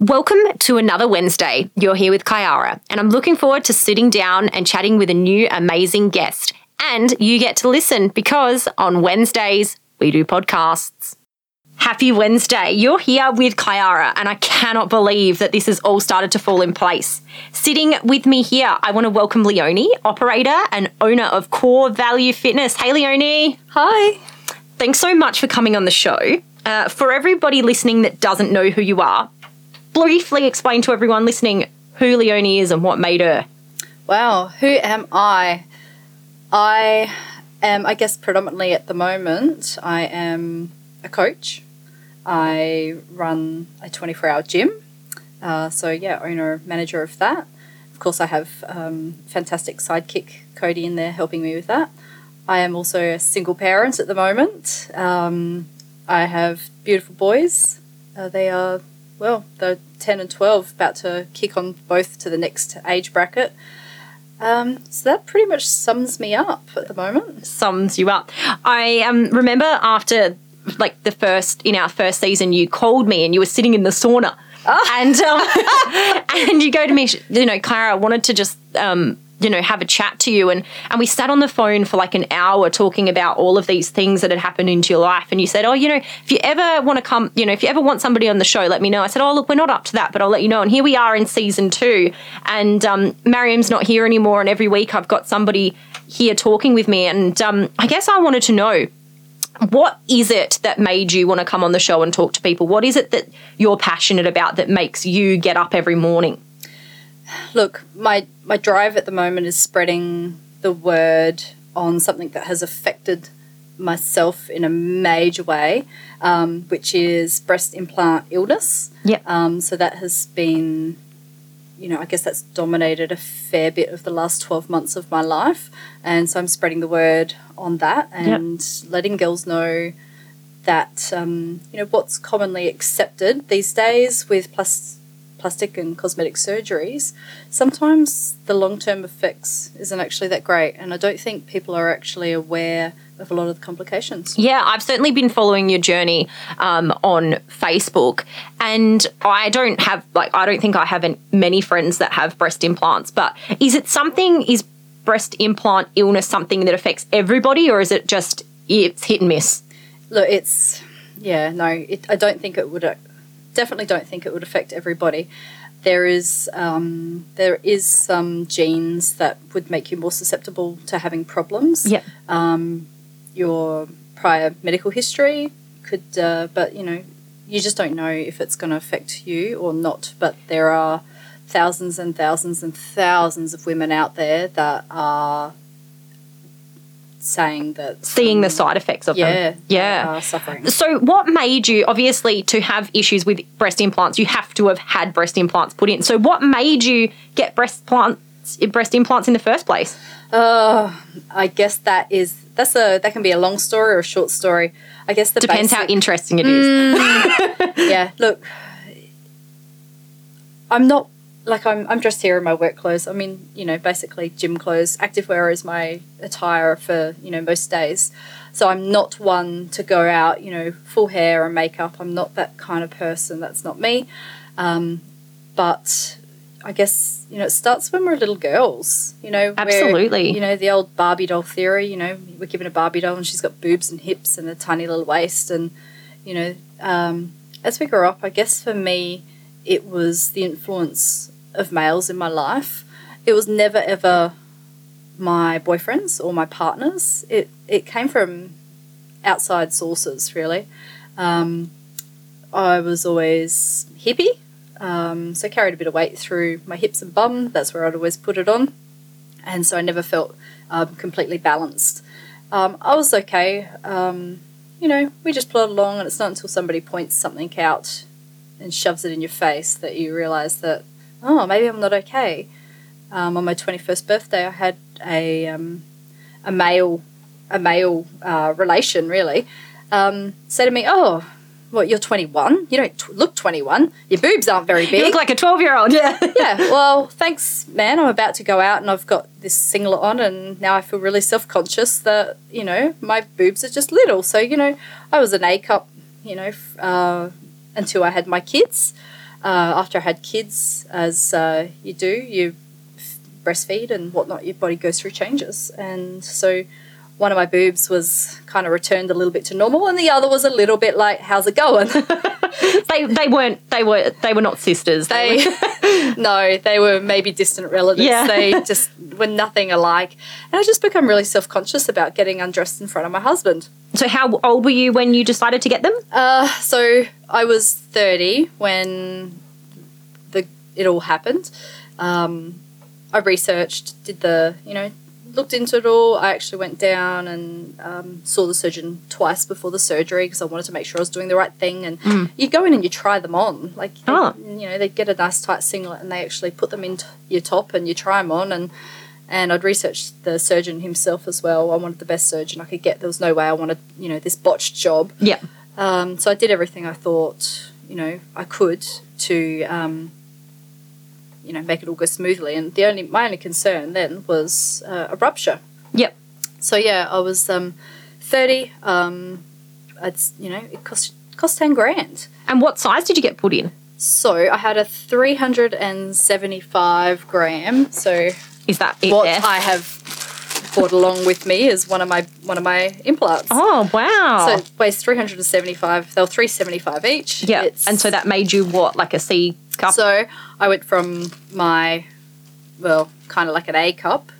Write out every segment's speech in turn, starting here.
Welcome to another Wednesday. You're here with Kyara, and I'm looking forward to sitting down and chatting with a new amazing guest. And you get to listen because on Wednesdays, we do podcasts. Happy Wednesday. You're here with Kyara, and I cannot believe that this has all started to fall in place. Sitting with me here, I want to welcome Leonie, operator and owner of Core Value Fitness. Hey, Leonie. Hi. Thanks so much for coming on the show. Uh, for everybody listening that doesn't know who you are, briefly explain to everyone listening who Leonie is and what made her. Wow, who am I? I am, I guess, predominantly at the moment, I am a coach. I run a 24 hour gym. Uh, so, yeah, owner, manager of that. Of course, I have um, fantastic sidekick Cody in there helping me with that. I am also a single parent at the moment. Um, I have beautiful boys. Uh, they are well, they're 10 and 12, about to kick on both to the next age bracket. Um, so that pretty much sums me up at the moment. Sums you up. I um, remember after like the first in our first season, you called me and you were sitting in the sauna, oh. and um, and you go to me, you know, Clara, I wanted to just um, you know have a chat to you. And and we sat on the phone for like an hour talking about all of these things that had happened into your life. And you said oh you know if you ever want to come you know if you ever want somebody on the show let me know. I said oh look we're not up to that but i'll let you know. And here we are in season two. And um, mariam's not here anymore. And every week i've got somebody here talking with me. And um, i guess i wanted to know what is it that made you want to come on the show and talk to people? What is it that you're passionate about that makes you get up every morning look, my my drive at the moment is spreading the word on something that has affected myself in a major way, um, which is breast implant illness. Yeah. Um, so that has been, you know, I guess that's dominated a fair bit of the last 12 months of my life. And so I'm spreading the word on that and yep. letting girls know that, um, you know, what's commonly accepted these days with plus plastic and cosmetic surgeries, sometimes the long term effects isn't actually that great. And I don't think people are actually aware of a lot of the complications. Yeah, I've certainly been following your journey um, on Facebook, and I don't have like I don't think I have many friends that have breast implants. But is it something? Is breast implant illness something that affects everybody, or is it just it's hit and miss? Look, it's yeah, no, it, I don't think it would definitely don't think it would affect everybody. There is um, there is some genes that would make you more susceptible to having problems. Yeah. Um, your prior medical history could, uh, but you know, you just don't know if it's going to affect you or not. But there are thousands and thousands and thousands of women out there that are saying that seeing the side effects of yeah, them. Yeah, suffering. So, what made you obviously to have issues with breast implants? You have to have had breast implants put in. So, what made you get breast implants? Breast implants in the first place? Uh, I guess that is that's a that can be a long story or a short story. I guess the depends basic, how interesting it is. Mm, yeah, look, I'm not like I'm, I'm dressed here in my work clothes. I mean, you know, basically gym clothes. Activewear is my attire for, you know, most days. So I'm not one to go out, you know, full hair and makeup. I'm not that kind of person. That's not me. Um, but I guess, you know, it starts when we're little girls, you know. Absolutely. You know, the old Barbie doll theory, you know, we're given a Barbie doll and she's got boobs and hips and a tiny little waist. And, you know, um, as we grow up, I guess for me, it was the influence of males in my life. It was never ever my boyfriends or my partners. It it came from outside sources, really. Um, I was always hippie, um, so carried a bit of weight through my hips and bum. That's where I'd always put it on, and so I never felt um, completely balanced. Um, I was okay. Um, you know, we just plod along, and it's not until somebody points something out and shoves it in your face that you realise that oh, maybe I'm not okay. Um, on my 21st birthday, I had a, um, a male, a male uh, relation, really, um, say to me, oh, what, you're 21? You don't t- look 21. Your boobs aren't very big. You look like a 12 year old. Yeah. yeah. Well, thanks, man. I'm about to go out and I've got this singlet on, and now I feel really self conscious that, you know, my boobs are just little. So, you know, I was an A cup, you know, uh, until I had my kids. Uh, after I had kids, as uh, you do, you breastfeed and whatnot, your body goes through changes. And so one of my boobs was kind of returned a little bit to normal, and the other was a little bit like, "How's it going?" They they weren't they were they were not sisters. they no, they were maybe distant relatives. Yeah. They just were nothing alike, and I just become really self conscious about getting undressed in front of my husband. so how old were you when you decided to get them? Uh, so I was 30 when the it all happened. Um, I researched, did the, you know, looked into it all. I actually went down and um, saw the surgeon twice before the surgery because I wanted to make sure I was doing the right thing. And you go in and you try them on. Like, they- Oh. you know, they get a nice tight singlet and they actually put them into your top and you try them on. And and I'd researched the surgeon himself as well. I wanted the best surgeon I could get. There was no way I wanted, you know, this botched job. Yeah. Um, so I did everything I thought, you know, I could to, um, you know, make it all go smoothly. And the only my only concern then was uh, a rupture. Yep. So yeah, I was um, thirty. Um, it's you know, it cost cost ten grand. And what size did you get put in? So I had a three hundred and seventy five gram. So Is that what there? I have brought along with me is one of my one of my implants. oh wow. So it weighs 375. They were 375 each. yeah. And so that made you what, like a C cup? So I went from my, well, kind of like an A cup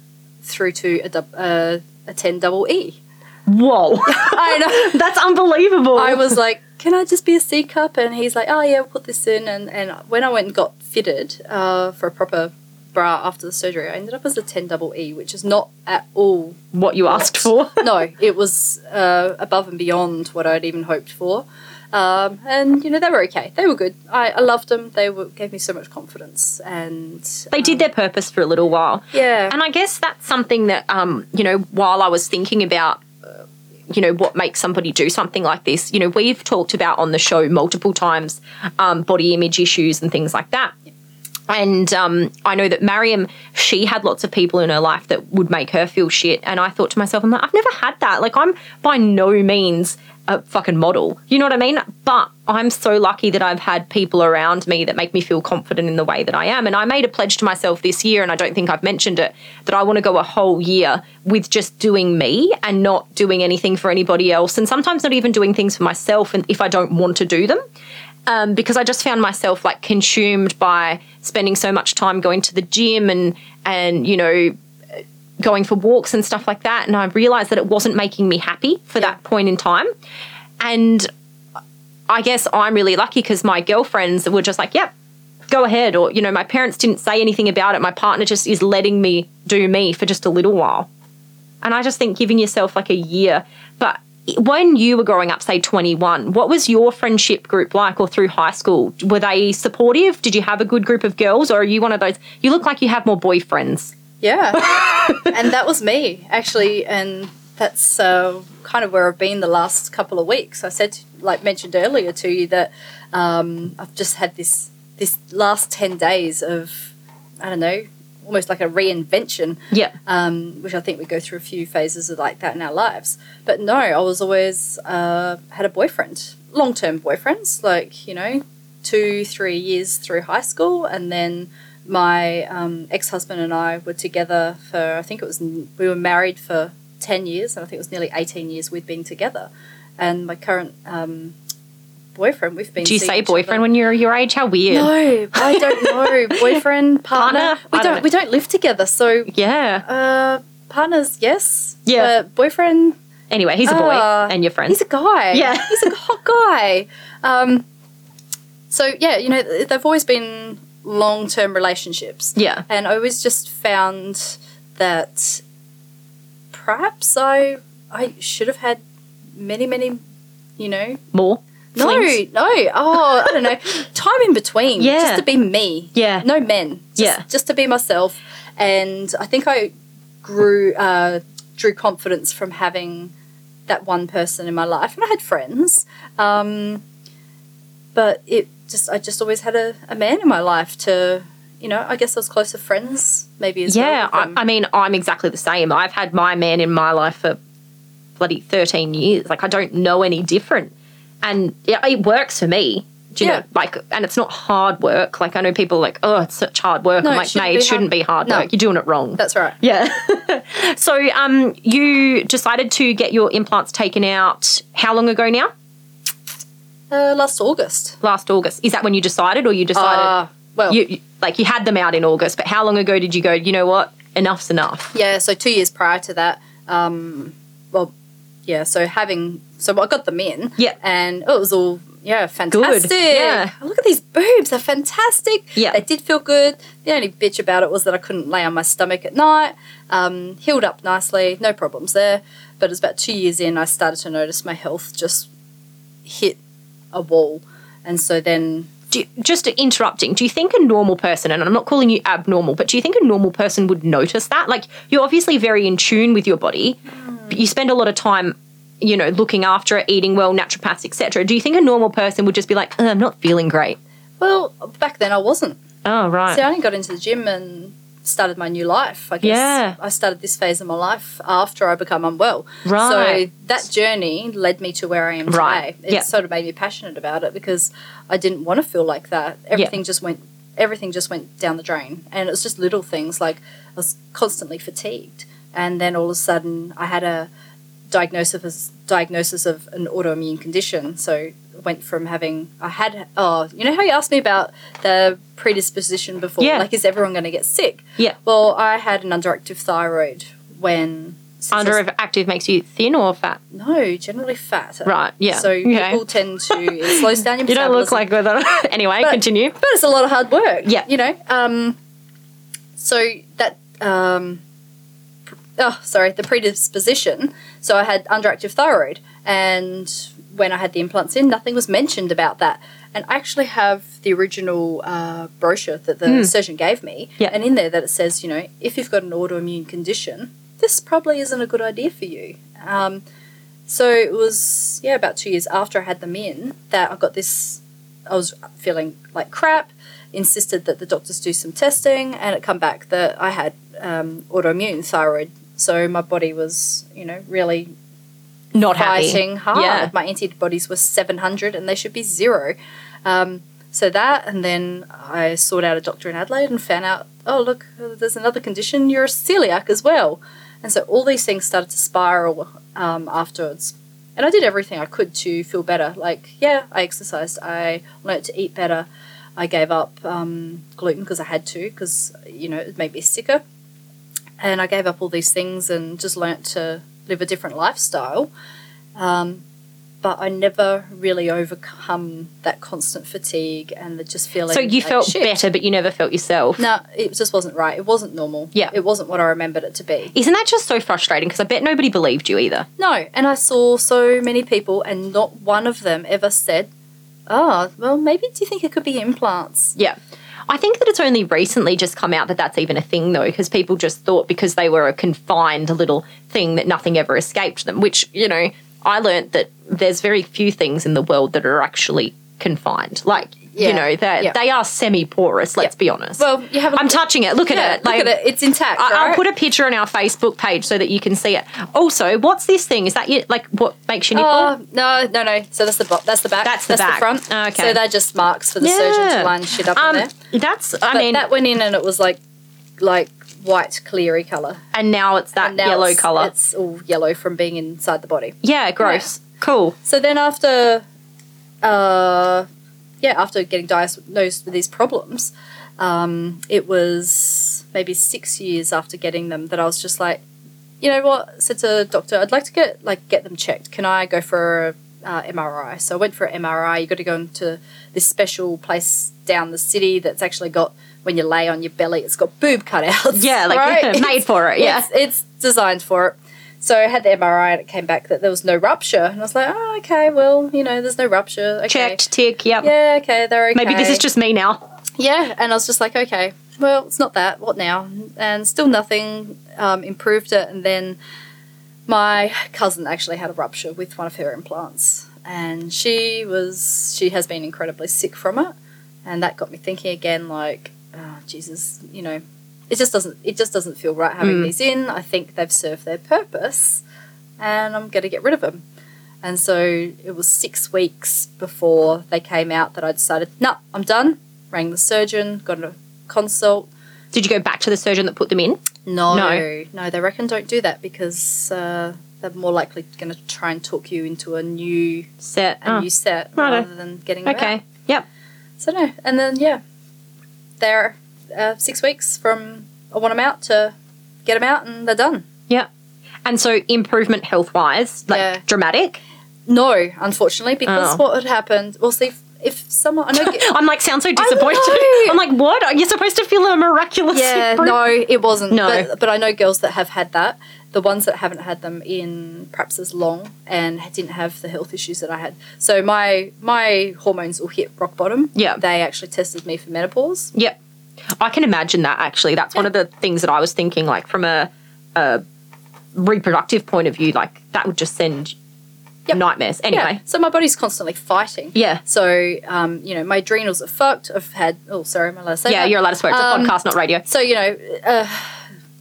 through to a, dub- uh, a 10 double E. Whoa. I know. That's unbelievable. I was like, can I just be a C cup? And he's like, oh, yeah, we'll put this in. And, and when I went and got fitted uh, for a proper bra after the surgery, I ended up as a 10 double E, which is not at all what you asked for. no, it was uh, above and beyond what I'd even hoped for. Um, and you know they were okay. They were good. I, I loved them. They were, gave me so much confidence, and They did their purpose for a little while. yeah. And I guess that's something that, um, you know, while I was thinking about, uh, you know, what makes somebody do something like this, you know, we've talked about on the show multiple times um, body image issues and things like that. And um, I know that Mariam, she had lots of people in her life that would make her feel shit. And I thought to myself, I'm like, I've never had that. Like, I'm by no means a fucking model. You know what I mean? But I'm so lucky that I've had people around me that make me feel confident in the way that I am. And I made a pledge to myself this year, and I don't think I've mentioned it, that I want to go a whole year with just doing me and not doing anything for anybody else. And sometimes not even doing things for myself and if I don't want to do them um, because I just found myself like consumed by spending so much time going to the gym and and you know going for walks and stuff like that and I realized that it wasn't making me happy for that point in time and I guess I'm really lucky because my girlfriends were just like yep go ahead or you know my parents didn't say anything about it my partner just is letting me do me for just a little while and I just think giving yourself like a year but when you were growing up, say 21, what was your friendship group like or through high school? Were they supportive? Did you have a good group of girls or are you one of those? You look like you have more boyfriends. Yeah. and that was me, actually. And that's uh, kind of where I've been the last couple of weeks. I said, like mentioned earlier to you, that um, I've just had this this last 10 days of, I don't know, almost like a reinvention, Yeah. um, which I think we go through a few phases of like that in our lives. But no, I was always uh, had a boyfriend, long term boyfriends, like, you know, two, three years through high school. And then my um, ex husband and I were together for, I think it was, we were married for 10 years, and I think it was nearly 18 years we'd been together. And my current um, boyfriend, we've been Do you say each other- boyfriend when you're your age? How weird. No, I don't know. Boyfriend, partner. Partner? We I don't don't. we don't live together, so Yeah. uh, partners, yes. Yeah. But boyfriend, Anyway, he's a boy uh, and your friend. he's a guy. Yeah. He's a hot guy. Um, so yeah, you know, they've always been long term relationships. yeah. And I always just found that perhaps I I should have had many, many, you know, More. no, flings? no. Oh, I don't know. Time in between. Yeah. Just to be me. Yeah. No men. Just, Yeah. Just to be myself. And I think I grew, uh, drew confidence from having that one person in my life. And I had friends. Um, but it just, I just always had a, a man in my life to, you know, I guess I was closer friends maybe as Yeah. well. I, I mean, I'm exactly the same. I've had my man in my life for bloody 13 years. Like, I don't know any different. And it, it works for me. Do you Yeah. know, like, and it's not hard work. Like, I know people are like, oh, it's such hard work. No, I'm like, be it shouldn't hard- be hard No. work. You're doing it wrong. That's right. yeah. so, um, you decided to get your implants taken out how long ago now? Uh, last August. Last August. Is that when you decided, or you decided? Uh, well, you, you- like you had them out in August, but how long ago did you go? You know what? Enough's enough. yeah. So two years prior to that, um, well, yeah. So having, so I got them in. Yeah. And it was all yeah, fantastic. yeah. Look at these boobs; they're fantastic. Yeah. They did feel good. The only bitch about it was that I couldn't lay on my stomach at night. Um, healed up nicely, no problems there. But it was about two years in, I started to notice my health just hit a wall, and so then Do you, just interrupting. Do you think a normal person, and I'm not calling you abnormal, but do you think a normal person would notice that? Like you're obviously very in tune with your body. But you spend a lot of time, you know, looking after it, eating well, naturopaths, etc. Do you think a normal person would just be like, "Oh, I'm not feeling great? well, back then I wasn't. Oh, right. See, I only got into the gym and started my new life. I guess Yeah. I started this phase of my life after I become unwell. Right. So that journey led me to where I am Right. today. It Yeah. sort of made me passionate about it because I didn't want to feel like that. Everything just went everything just went down the drain. And it was just little things like I was constantly fatigued. And then all of a sudden I had a diagnosis diagnosis of an autoimmune condition. So went from having I had oh you know how you asked me about the predisposition before Yeah. like is everyone going to get sick Yeah. well I had an underactive thyroid when since I was- Underactive makes you thin or fat? no generally fat Right, yeah. so Okay. people tend to it slows down your You don't look like whether. anyway, But- continue. but it's a lot of hard work Yeah. you know um so that um oh sorry the predisposition so i had underactive thyroid and when i had the implants in nothing was mentioned about that and i actually have the original uh, brochure that the surgeon gave me. Yeah. and in there that it says you know if you've got an autoimmune condition this probably isn't a good idea for you um, so it was yeah about two years after i had them in that i got this i was feeling like crap insisted that the doctors do some testing and it come back that i had um, autoimmune thyroid so my body was you know really Not happy. fighting hard. Yeah. my antibodies were 700 and they should be zero. Um, so that and then i sought out a doctor in adelaide and found out oh look there's another condition you're a celiac as well. And so all these things started to spiral um, afterwards. And i did everything i could to feel better. Like yeah i exercised i learned to eat better. I gave up um, gluten because i had to because you know it made me sicker. And i gave up all these things and just learnt to live a different lifestyle um, but I never really overcome that constant fatigue and the just feeling. So you like felt shit. better, but you never felt yourself. No, it just wasn't right. It wasn't normal. Yeah. It wasn't what I remembered it to be. Isn't that just so frustrating? Because I bet nobody believed you either. No, and I saw so many people, and not one of them ever said, "Oh, well, maybe do you think it could be implants?" Yeah. I think that it's only recently just come out that that's even a thing, though, because people just thought because they were a confined little thing that nothing ever escaped them, which, you know, I learnt that there's very few things in the world that are actually confined. Like, you know, they yeah. they are semi porous, let's be honest. Well, you have. I'm touching it. Look yeah, at it. look at it. It's intact. I- I'll right? put a picture on our Facebook page so that you can see it. Also, what's this thing? Is that you? Like, what makes your nipple? Oh no, no, no! So that's the bo- that's the back. That's the back. front. Okay. So they're just marks for the surgeon to line shit up um, in there. That's. I But mean, that went in and it was like, like white, cleary color. and now it's that now yellow it's- color. It's all yellow from being inside the body. Yeah, gross. Cool. So then after, uh, yeah, after getting diagnosed with these problems, um, it was maybe six years after getting them that I was just like, you know what? I said to the doctor, I'd like to get like get them checked. Can I go for a uh, MRI? So I went for an MRI. You got to go into this special place down the city that's actually got when you lay on your belly, it's got boob cutouts. Yeah, like right? made for it. Yeah. It's, it's designed for it. So I had the MRI and it came back that there was no rupture. And I was like, oh, okay, well, you know, there's no rupture. Okay. Checked. Tick. Yep. Yeah, okay, they're okay. Maybe this is just me now. Yeah, and I was just like, okay, well, it's not that. What now? And still nothing um, improved it. And then my cousin actually had a rupture with one of her implants. And she was, she has been incredibly sick from it. And that got me thinking again, like, oh, Jesus, you know, it just doesn't, it just doesn't feel right having Mm. these in. I think they've served their purpose and I'm going to get rid of them. And so it was six weeks before they came out that I decided, nah, I'm done. Rang the surgeon, got a consult. Did you go back to the surgeon that put them in? No, No. no, they reckon don't do that because uh, they're more likely going to try and talk you into a new Set. a Oh, new set righto. rather than getting them out. okay. Yep. So no, and then yeah, they're uh, six weeks from I want them out to get them out, and they're done. Yeah. And so improvement health wise, like Yeah. dramatic. No, unfortunately, because Oh. what had happened. Well, see, if, someone I know. I'm like, sound so disappointed. I'm like, what? You're supposed to feel a miraculous yeah, improvement. no, it wasn't. No. but, but I know girls that have had that. The ones that haven't had them in perhaps as long and didn't have the health issues that I had. So my my hormones will hit rock bottom. Yeah. they actually tested me for menopause. Yep. I can imagine that actually. That's one of the things that I was thinking, like from a, a reproductive point of view, like that would just send Yep. nightmares. Yeah, Anyway. so my body's constantly fighting. Yeah. So, um, you know, my adrenals are fucked. I've had, oh, sorry, am I allowed to say Yeah, that? you're allowed to swear. It's Um, a podcast, not radio. So, you know, uh,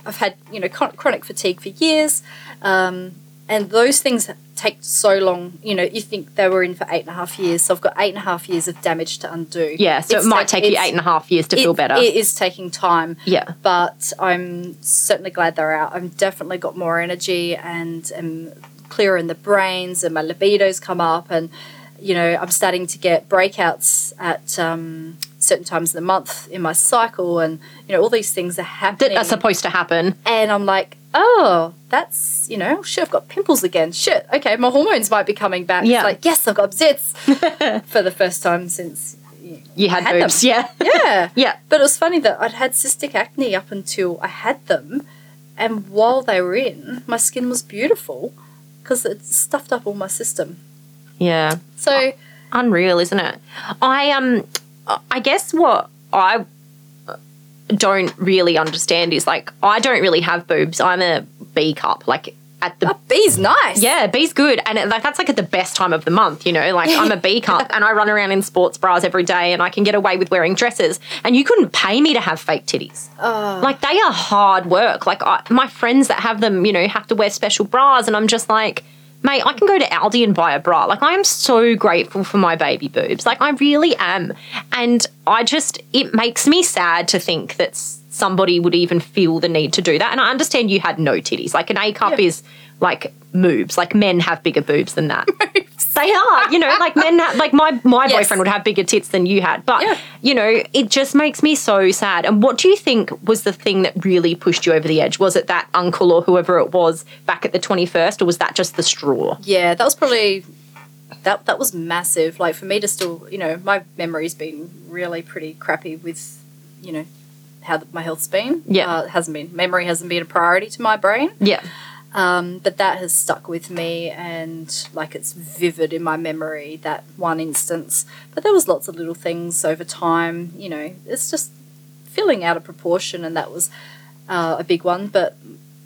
I've had, you know, chronic fatigue for years. Um, and those things take so long. You know, you think they were in for eight and a half years. So I've got eight and a half years of damage to undo. Yeah, so It's it might ta- take you eight and a half years to it- feel better. It is taking time. yeah. But I'm certainly glad they're out. I've definitely got more energy and am clearer in the brains, and my libido's come up, and you know I'm starting to get breakouts at um, certain times of the month in my cycle, and you know all these things are That happening. are supposed to happen. and I'm like, oh, that's you know, shit, I've got pimples again. Shit, okay, my hormones might be coming back. Yeah. It's like, yes, I've got zits for the first time since. You had, had them. boobs. Yeah. Yeah. Yeah. But it was funny that I'd had cystic acne up until I had them, and while they were in, my skin was beautiful because it stuffed up all my system. Yeah. So unreal, isn't it? I um, I guess what I don't really understand is like I don't really have boobs. I'm a B cup, like at the a bee's nice. yeah, B's good, and it, like that's like at the best time of the month, you know. Like I'm a B cup, and I run around in sports bras every day, and I can get away with wearing dresses. And you couldn't pay me to have fake titties. Oh. Like they are hard work. Like I, my friends that have them, you know, have to wear special bras, and I'm just like, mate, I can go to Aldi and buy a bra. Like I am so grateful for my baby boobs. Like I really am, and I just it makes me sad to think that somebody would even feel the need to do that. And I understand you had no titties. Like an A cup Yeah. is like moobs. Like men have bigger boobs than that. They are, you know, like men, ha- like my my Yes. boyfriend would have bigger tits than you had, but Yeah. you know, it just makes me so sad. And what do you think was the thing that really pushed you over the edge? Was it that uncle or whoever it was back at the twenty first, or was that just the straw? Yeah, that was probably that that was massive. Like for me to still, you know, my memory's been really pretty crappy with, you know, how my health's been. Yeah. uh, it hasn't been memory hasn't been a priority to my brain. Yeah, Um, but that has stuck with me, and like it's vivid in my memory that one instance. But there was lots of little things over time. You know, it's just filling out of proportion, and that was uh, a big one. But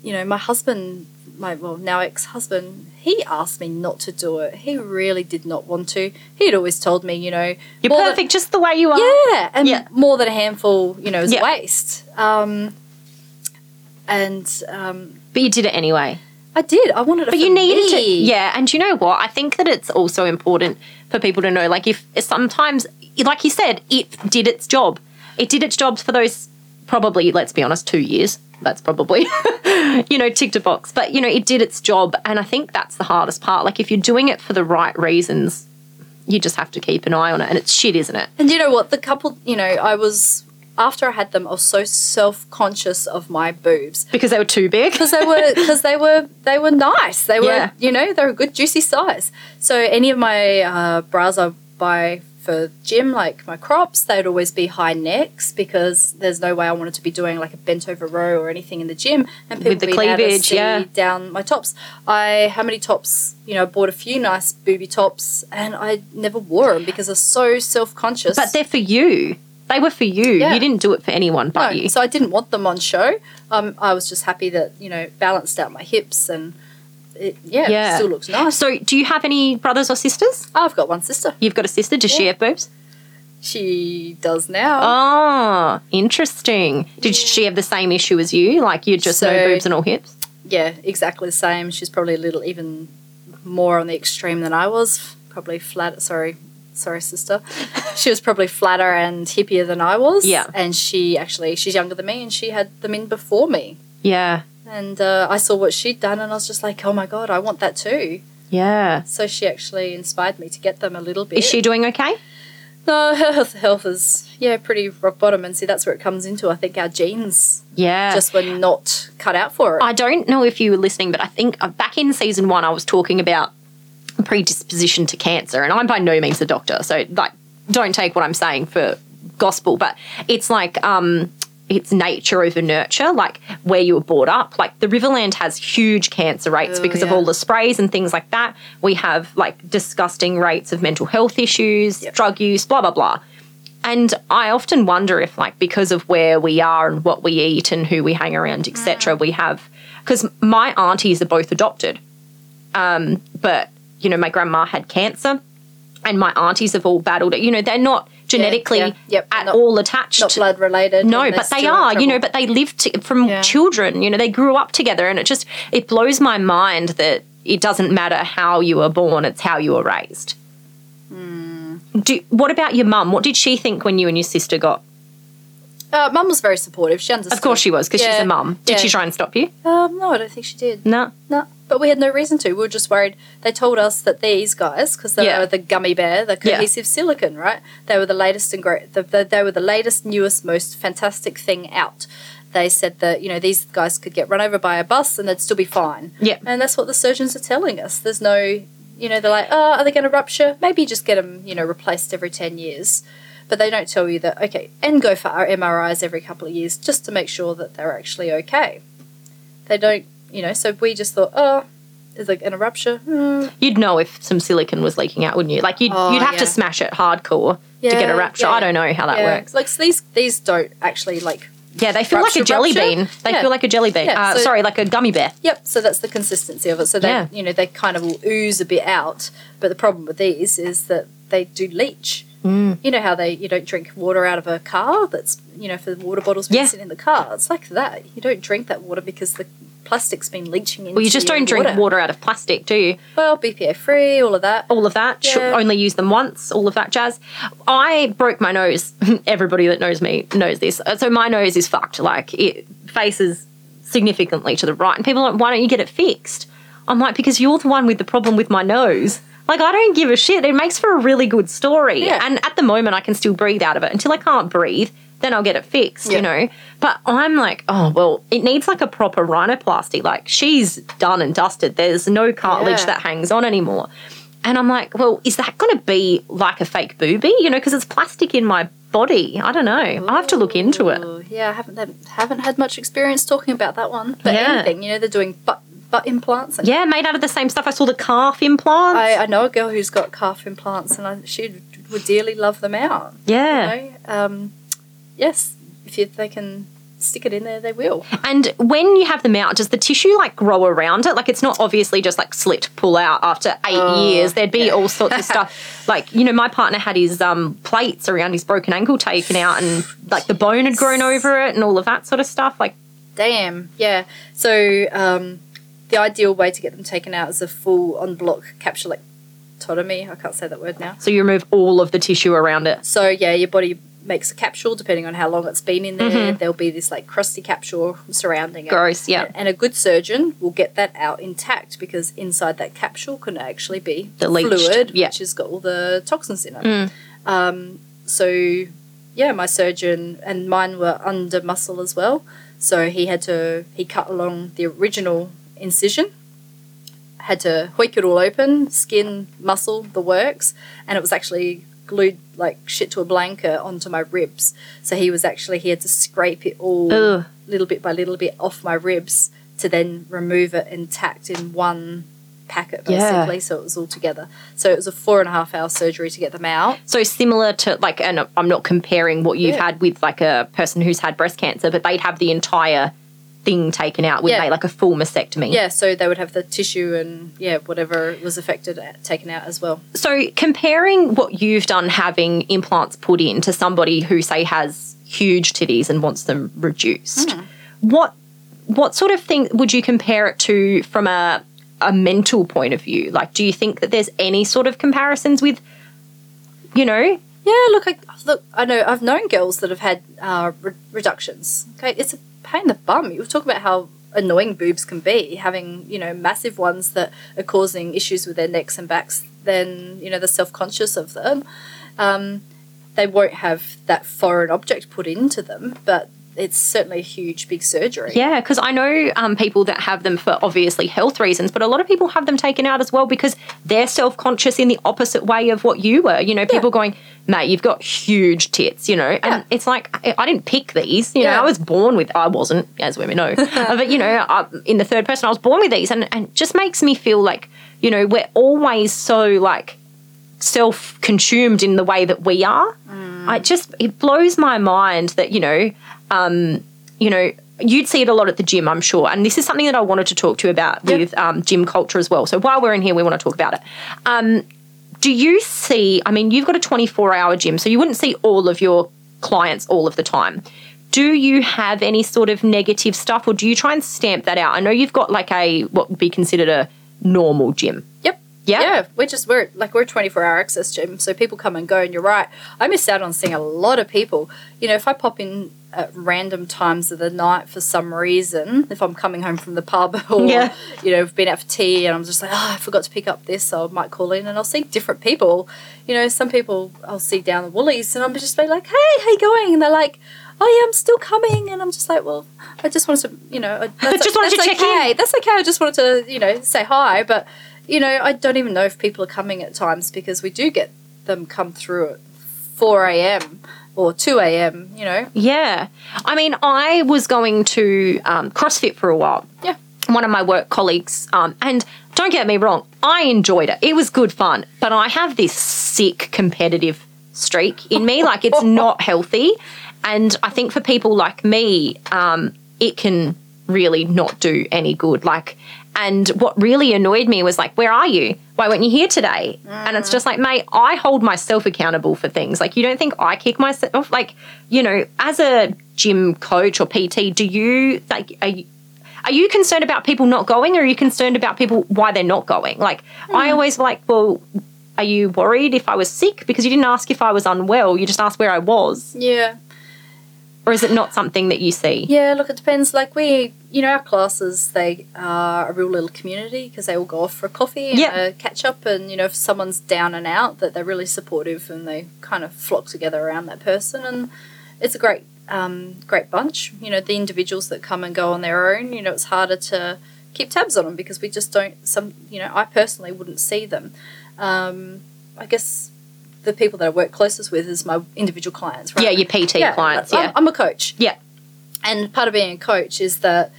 you know, my husband, my well now ex husband, he asked me not to do it. He really did not want to. He'd always told me, you know, you're more than- perfect just the way you are. yeah, and Yeah. more than a handful, you know, is Yeah. a waste. Um, and um, But you did it anyway. I did. I wanted it. But you needed to, yeah. And you know what? I think that it's also important for people to know, like, if sometimes, like you said, it did its job. It did its job for those probably, let's be honest, two years. That's probably, you know, ticked a box. But, you know, it did its job. And I think that's the hardest part. Like, if you're doing it for the right reasons, you just have to keep an eye on it. And it's shit, isn't it? And you know what? The couple, you know, I was after I had them, I was so self conscious of my boobs Because they were too big. because they were because they were they were nice. They were Yeah. you know they were a good juicy size. So any of my uh, bras I buy for gym, like my crops, they'd always be high necks because there's no way I wanted to be doing like a bent over row or anything in the gym and people With the being able to cleavage, see yeah. down my tops. I how many tops? You know, bought a few nice booby tops and I never wore them because I was so self conscious. But they're for you. They were for you. Yeah. You didn't do it for anyone but No, you. so I didn't want them on show. Um, I was just happy that you know balanced out my hips and it, yeah, Yeah. it still looks nice. So, do you have any brothers or sisters? I've got one sister. You've got a sister. Does she have boobs? She does now. Oh, interesting. Did she have the same issue as you? Like you just no So- boobs and all hips? yeah, exactly the same. She's probably a little even more on the extreme than I was. Probably flat. Sorry, sorry, sister. she was probably flatter and hippier than I was. Yeah. And she actually, she's younger than me, and she had them in before me. Yeah. And uh, I saw what she'd done, and I was just like, oh my god, I want that too. Yeah. So she actually inspired me to get them a little bit. Is she doing okay? No, her health, health is yeah pretty rock bottom, and see that's where it comes into. I think our genes Yeah. just were not cut out for it. I don't know if you were listening, but I think uh, back in season one, I was talking about predisposition to cancer, and I'm by no means a doctor, so like, don't take what I'm saying for gospel, but it's like um, it's nature over nurture, like where you were brought up. Like the Riverland has huge cancer rates Oh, because of all the sprays and things like that. We have like disgusting rates of mental health issues, Yep. drug use, blah blah blah. And I often wonder if, like, because of where we are and what we eat and who we hang around, etc., we have. Because my aunties are both adopted, um, but you know, my grandma had cancer, and my aunties have all battled it. You know, they're not genetically yeah. Yep, at not- all attached. not blood related. no, but they are, you know, but they lived to, from Yeah. children, you know, they grew up together and it just it blows my mind that it doesn't matter how you were born, it's how you were raised. Hmm. Do, what about your mum? What did she think when you and your sister got? Uh, Mum was very supportive. She understood. Of course she was, because she's a mum. Did yeah. she try and stop you? Um, no, I don't think she did. No. No, but we had no reason to. We were just worried. They told us that these guys, because they Yeah. were the gummy bear, the Yeah. cohesive silicon, right? They were the latest and great. The, the, they were the latest, newest, most fantastic thing out. They said that you know these guys could get run over by a bus and they'd still be fine. Yeah. and that's what the surgeons are telling us. There's no, you know, they're like, oh, are they going to rupture? Maybe just get them, you know, replaced every ten years. But they don't tell you that okay, and go for our MRIs every couple of years just to make sure that they're actually okay. They don't, you know. So we just thought, oh, is like going to rupture? Hmm. You'd know if some silicon was leaking out, wouldn't you? Like you'd, Oh, you'd have yeah. to smash it hardcore to get a rupture. yeah. I don't know how that Yeah. works. Like so these these don't actually like. Yeah, they feel like a jelly rupture? bean. They Yeah. feel like a jelly bean. Yeah, uh, so- sorry, like a gummy bear. Yep. So that's the consistency of it. So they Yeah. you know they kind of will ooze a bit out. But the problem with these is that they do leach. Mm. You know how they you don't drink water out of a car that's you know for the water bottles been Yeah. in the car. It's like that. You don't drink that water because the plastic's been leaching into Well, you just don't drink water. out of plastic, do you? Well, BPA free, all of that. All of that. Yeah. only use them once. All of that jazz. I broke my nose. Everybody that knows me knows this. Uh, So my nose is fucked. Like it faces significantly to the right, and people are like, "Why don't you get it fixed?" I'm like, "Because you're the one with the problem with my nose." Like I don't give a shit. It makes for a really good story, Yeah. and at the moment I can still breathe out of it. Until I can't breathe, then I'll get it fixed. Yeah. You know. But I'm like, oh well, it needs like a proper rhinoplasty. Like she's done and dusted. There's no cartilage Yeah. that hangs on anymore. And I'm like, well, is that going to be like a fake boobie? You know, because it's plastic in my body. I don't know. I have to look into it. Yeah, I haven't haven't had much experience talking about that one. But Yeah. anything, you know, they're doing butt butt implants. Yeah, made out of the same stuff. I saw the calf implants. I, I know a girl who's got calf implants, and I, she would dearly love them out. yeah. You know? um, yes, if you, they can stick it in there, they will. And when you have them out, does the tissue like grow around it? Like it's not obviously just like slit, pull out after eight Oh, years. There'd be all sorts of stuff. Like, you know, my partner had his um, plates around his broken ankle taken out and like the bone had grown over it and all of that sort of stuff. Like, Damn, yeah. So um, the ideal way to get them taken out is a full on block capsulectomy. I can't say that word now. so you remove all of the tissue around it. So yeah, your body makes a capsule depending on how long it's been in there. Mhm. There'll be this like crusty capsule surrounding it. Gross, yeah. And a good surgeon will get that out intact because inside that capsule can actually be The fluid, yeah. which has got all the toxins in it. Mm. Um, so yeah, my surgeon and mine were under muscle as well. So he had to he cut along the original incision, had to hoik it all open, skin, muscle, the works, and it was actually glued like shit to a blanket onto my ribs. So he was actually here to scrape it all Ugh. little bit by little bit off my ribs to then remove it intact in one packet Yeah. basically so it was all together so it was a four and a half hour surgery to get them out So similar to like, and I'm not comparing what you've Yeah. had with like a person who's had breast cancer, but they'd have the entire thing taken out, wouldn't Yeah. they? Like a full mastectomy. Yeah, so they would have the tissue and yeah, whatever was affected uh, taken out as well. So comparing what you've done having implants put in to somebody who say has huge titties and wants them reduced, Hmm. what what sort of thing would you compare it to from a a mental point of view? Like, do you think that there's any sort of comparisons with, you know, Yeah, look, I, look, I know I've known girls that have had uh, re- reductions. Okay, it's a pain in the bum. You talk about how annoying boobs can be, having you know massive ones that are causing issues with their necks and backs. Then you know they're self conscious of them. Um, they won't have that foreign object put into them, but it's certainly a huge, big surgery. Yeah, because I know um, people that have them for obviously health reasons, but a lot of people have them taken out as well because they're self conscious in the opposite way of what you were. You know, people going, mate, you've got huge tits, you know, and Yeah. it's like, I, I didn't pick these. You know, I was born with, I wasn't, as women know, but, you know, I, in the third person, I was born with these, and, and it just makes me feel like, you know, we're always so like, self consumed in the way that we are. I just it blows my mind that you know, um, you know, you'd see it a lot at the gym, I'm sure. And this is something that I wanted to talk to you about Yeah. with um, gym culture as well. So while we're in here, we want to talk about it. Um, do you see? I mean, you've got a 24 hour gym, so you wouldn't see all of your clients all of the time. Do you have any sort of negative stuff, or do you try and stamp that out? I know you've got like a what would be considered a normal gym. Yep. Yeah? Yeah. We're just we're like we're a twenty four hour access gym, so people come and go. And you're right. I miss out on seeing a lot of people. You know, if I pop in at random times of the night for some reason, if I'm coming home from the pub or Yeah. you know, I've been out for tea and I'm just like, oh, I forgot to pick up this, so I might call in and I'll see different people. You know, some people I'll see down the Woolies and I'm just be like, hey, how you going? And they're like. Oh yeah, I'm still coming, and I'm just like, well, I just wanted to, you know, that's, Just wanted to that's check in. That's okay. I just wanted to, you know, say hi, but you know, I don't even know if people are coming at times because we do get them come through at 4 a.m. or 2 a.m., you know. Yeah. I mean, I was going to um, CrossFit for a while. Yeah. One of my work colleagues, um, and don't get me wrong, I enjoyed it. It was good fun, but I have this sick competitive streak in me. like, it's not healthy. And I think for people like me, um, it can really not do any good. Like, and what really annoyed me was like, where are you? Why weren't you here today? And it's just like, mate, I hold myself accountable for things. Like, you don't think I kick myself? Like, you know, as a gym coach or PT, do you like? Are you, are you concerned about people not going, or are you concerned about people why they're not going? Like, I hmm. always like, well, are you worried if I was sick because you didn't ask if I was unwell? You just asked where I was, Yeah. or is it not something that you see? Yeah, look, it depends. Like, we, you know, our classes, they are a real little community because they all go off for a coffee and Yeah. a catch up. And, you know, if someone's down and out, that they're really supportive and they kind of flock together around that person. And it's a great, um, great bunch. You know, the individuals that come and go on their own, you know, it's harder to keep tabs on them because we just don't, some, you know, I personally wouldn't see them. Um, I guess the people that I work closest with is my individual clients, right? Yeah, your PT clients. I'm- Yeah, I'm a coach. yeah, And part of being a coach is that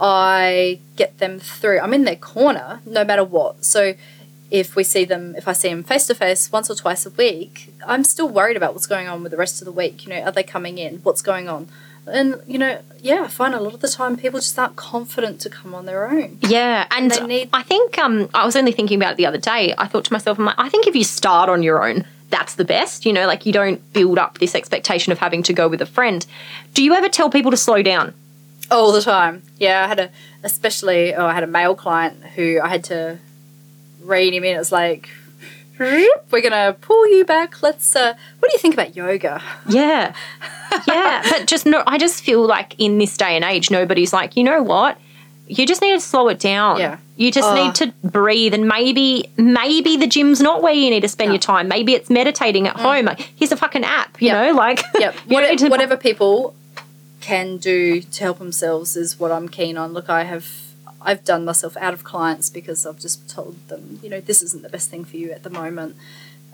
I get them through. I'm in their corner no matter what. So if we see them, if I see them face to face once or twice a week, I'm still worried about what's going on with the rest of the week. You know, are they coming in? What's going on? And, you know, yeah, I find a lot of the time people just aren't confident to come on their own. yeah. And They need- I think um, I was only thinking about it the other day. I thought to myself, I'm like, I think if you start on your own, that's the best. You know, like you don't build up this expectation of having to go with a friend. Do you ever tell people to slow down? All the time. Yeah, I had a, especially, oh, I had a male client who I had to rein him in. It was like, we're going to pull you back. Let's, uh, what do you think about yoga? Yeah. Yeah. but just no, I just feel like in this day and age, nobody's like, you know what? You just need to slow it down. Yeah. You just Oh. need to breathe and maybe maybe the gym's not where you need to spend No. your time. Maybe it's meditating at home. Like, here's a fucking app, you Yep. know, like Yep. What, to- whatever people can do to help themselves is what I'm keen on. Look, I have I've done myself out of clients because I've just told them, you know, this isn't the best thing for you at the moment.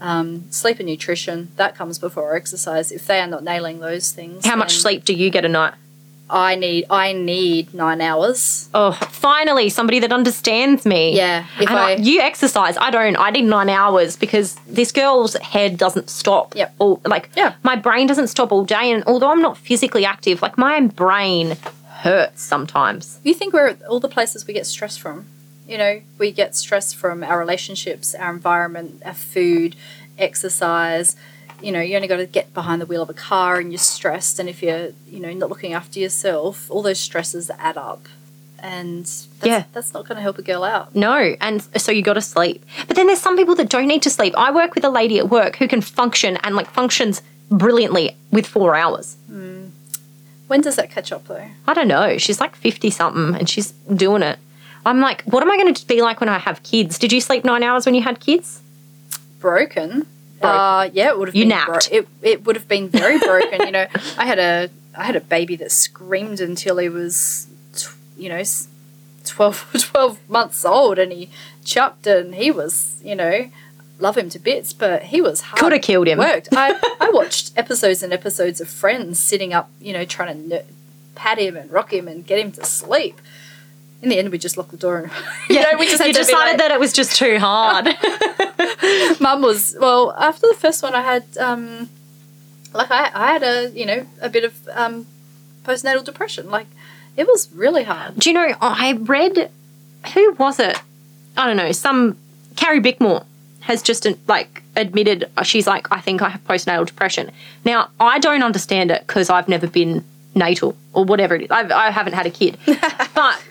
Um, sleep and nutrition that comes before exercise. If they are not nailing those things, How much sleep do you get a night? I need? I need nine hours. Oh, finally, somebody that understands me. Yeah, if and I, I- you exercise, I don't. I need nine hours because this girl's head doesn't stop. Yep. All, like, Yeah. my brain doesn't stop all day. And although I'm not physically active, like, my brain hurts sometimes. You think we're all the places we get stress from? You know, we get stress from our relationships, our environment, our food, exercise. You know, you only got to get behind the wheel of a car and you're stressed. And if you're, you know, not looking after yourself, all those stresses add up. and that's, Yeah. that's not going to help a girl out. No, and so you got to sleep. But then there's some people that don't need to sleep. I work with a lady at work who can function and like functions brilliantly with four hours. Hmm. When does that catch up though? I don't know. She's like 50 something and she's doing it. I'm like, what am I going to be like when I have kids? Did you sleep nine hours when you had kids? Broken. Uh, yeah, it would have You been napped. it it would have been very broken. you know, I had a I had a baby that screamed until he was, tw- you know, s- 12, 12 months old, and he chucked, and he was, you know, love him to bits, but he was hard. Could have killed him. Worked. I I watched episodes and episodes of Friends sitting up, you know, trying to n- pat him and rock him and get him to sleep. In the end, we just locked the door and you know we just you decided like- that it was just too hard. Mum was well after the first one. I had um, like I, I had a you know a bit of um, postnatal depression. Like it was really hard. Do you know, I read, who was it? I don't know, some, Carrie Bickmore has just like admitted, uh, she's like, I think I have postnatal depression. Now, I don't understand it because I've never been natal or whatever it is. I've, I haven't had a kid. but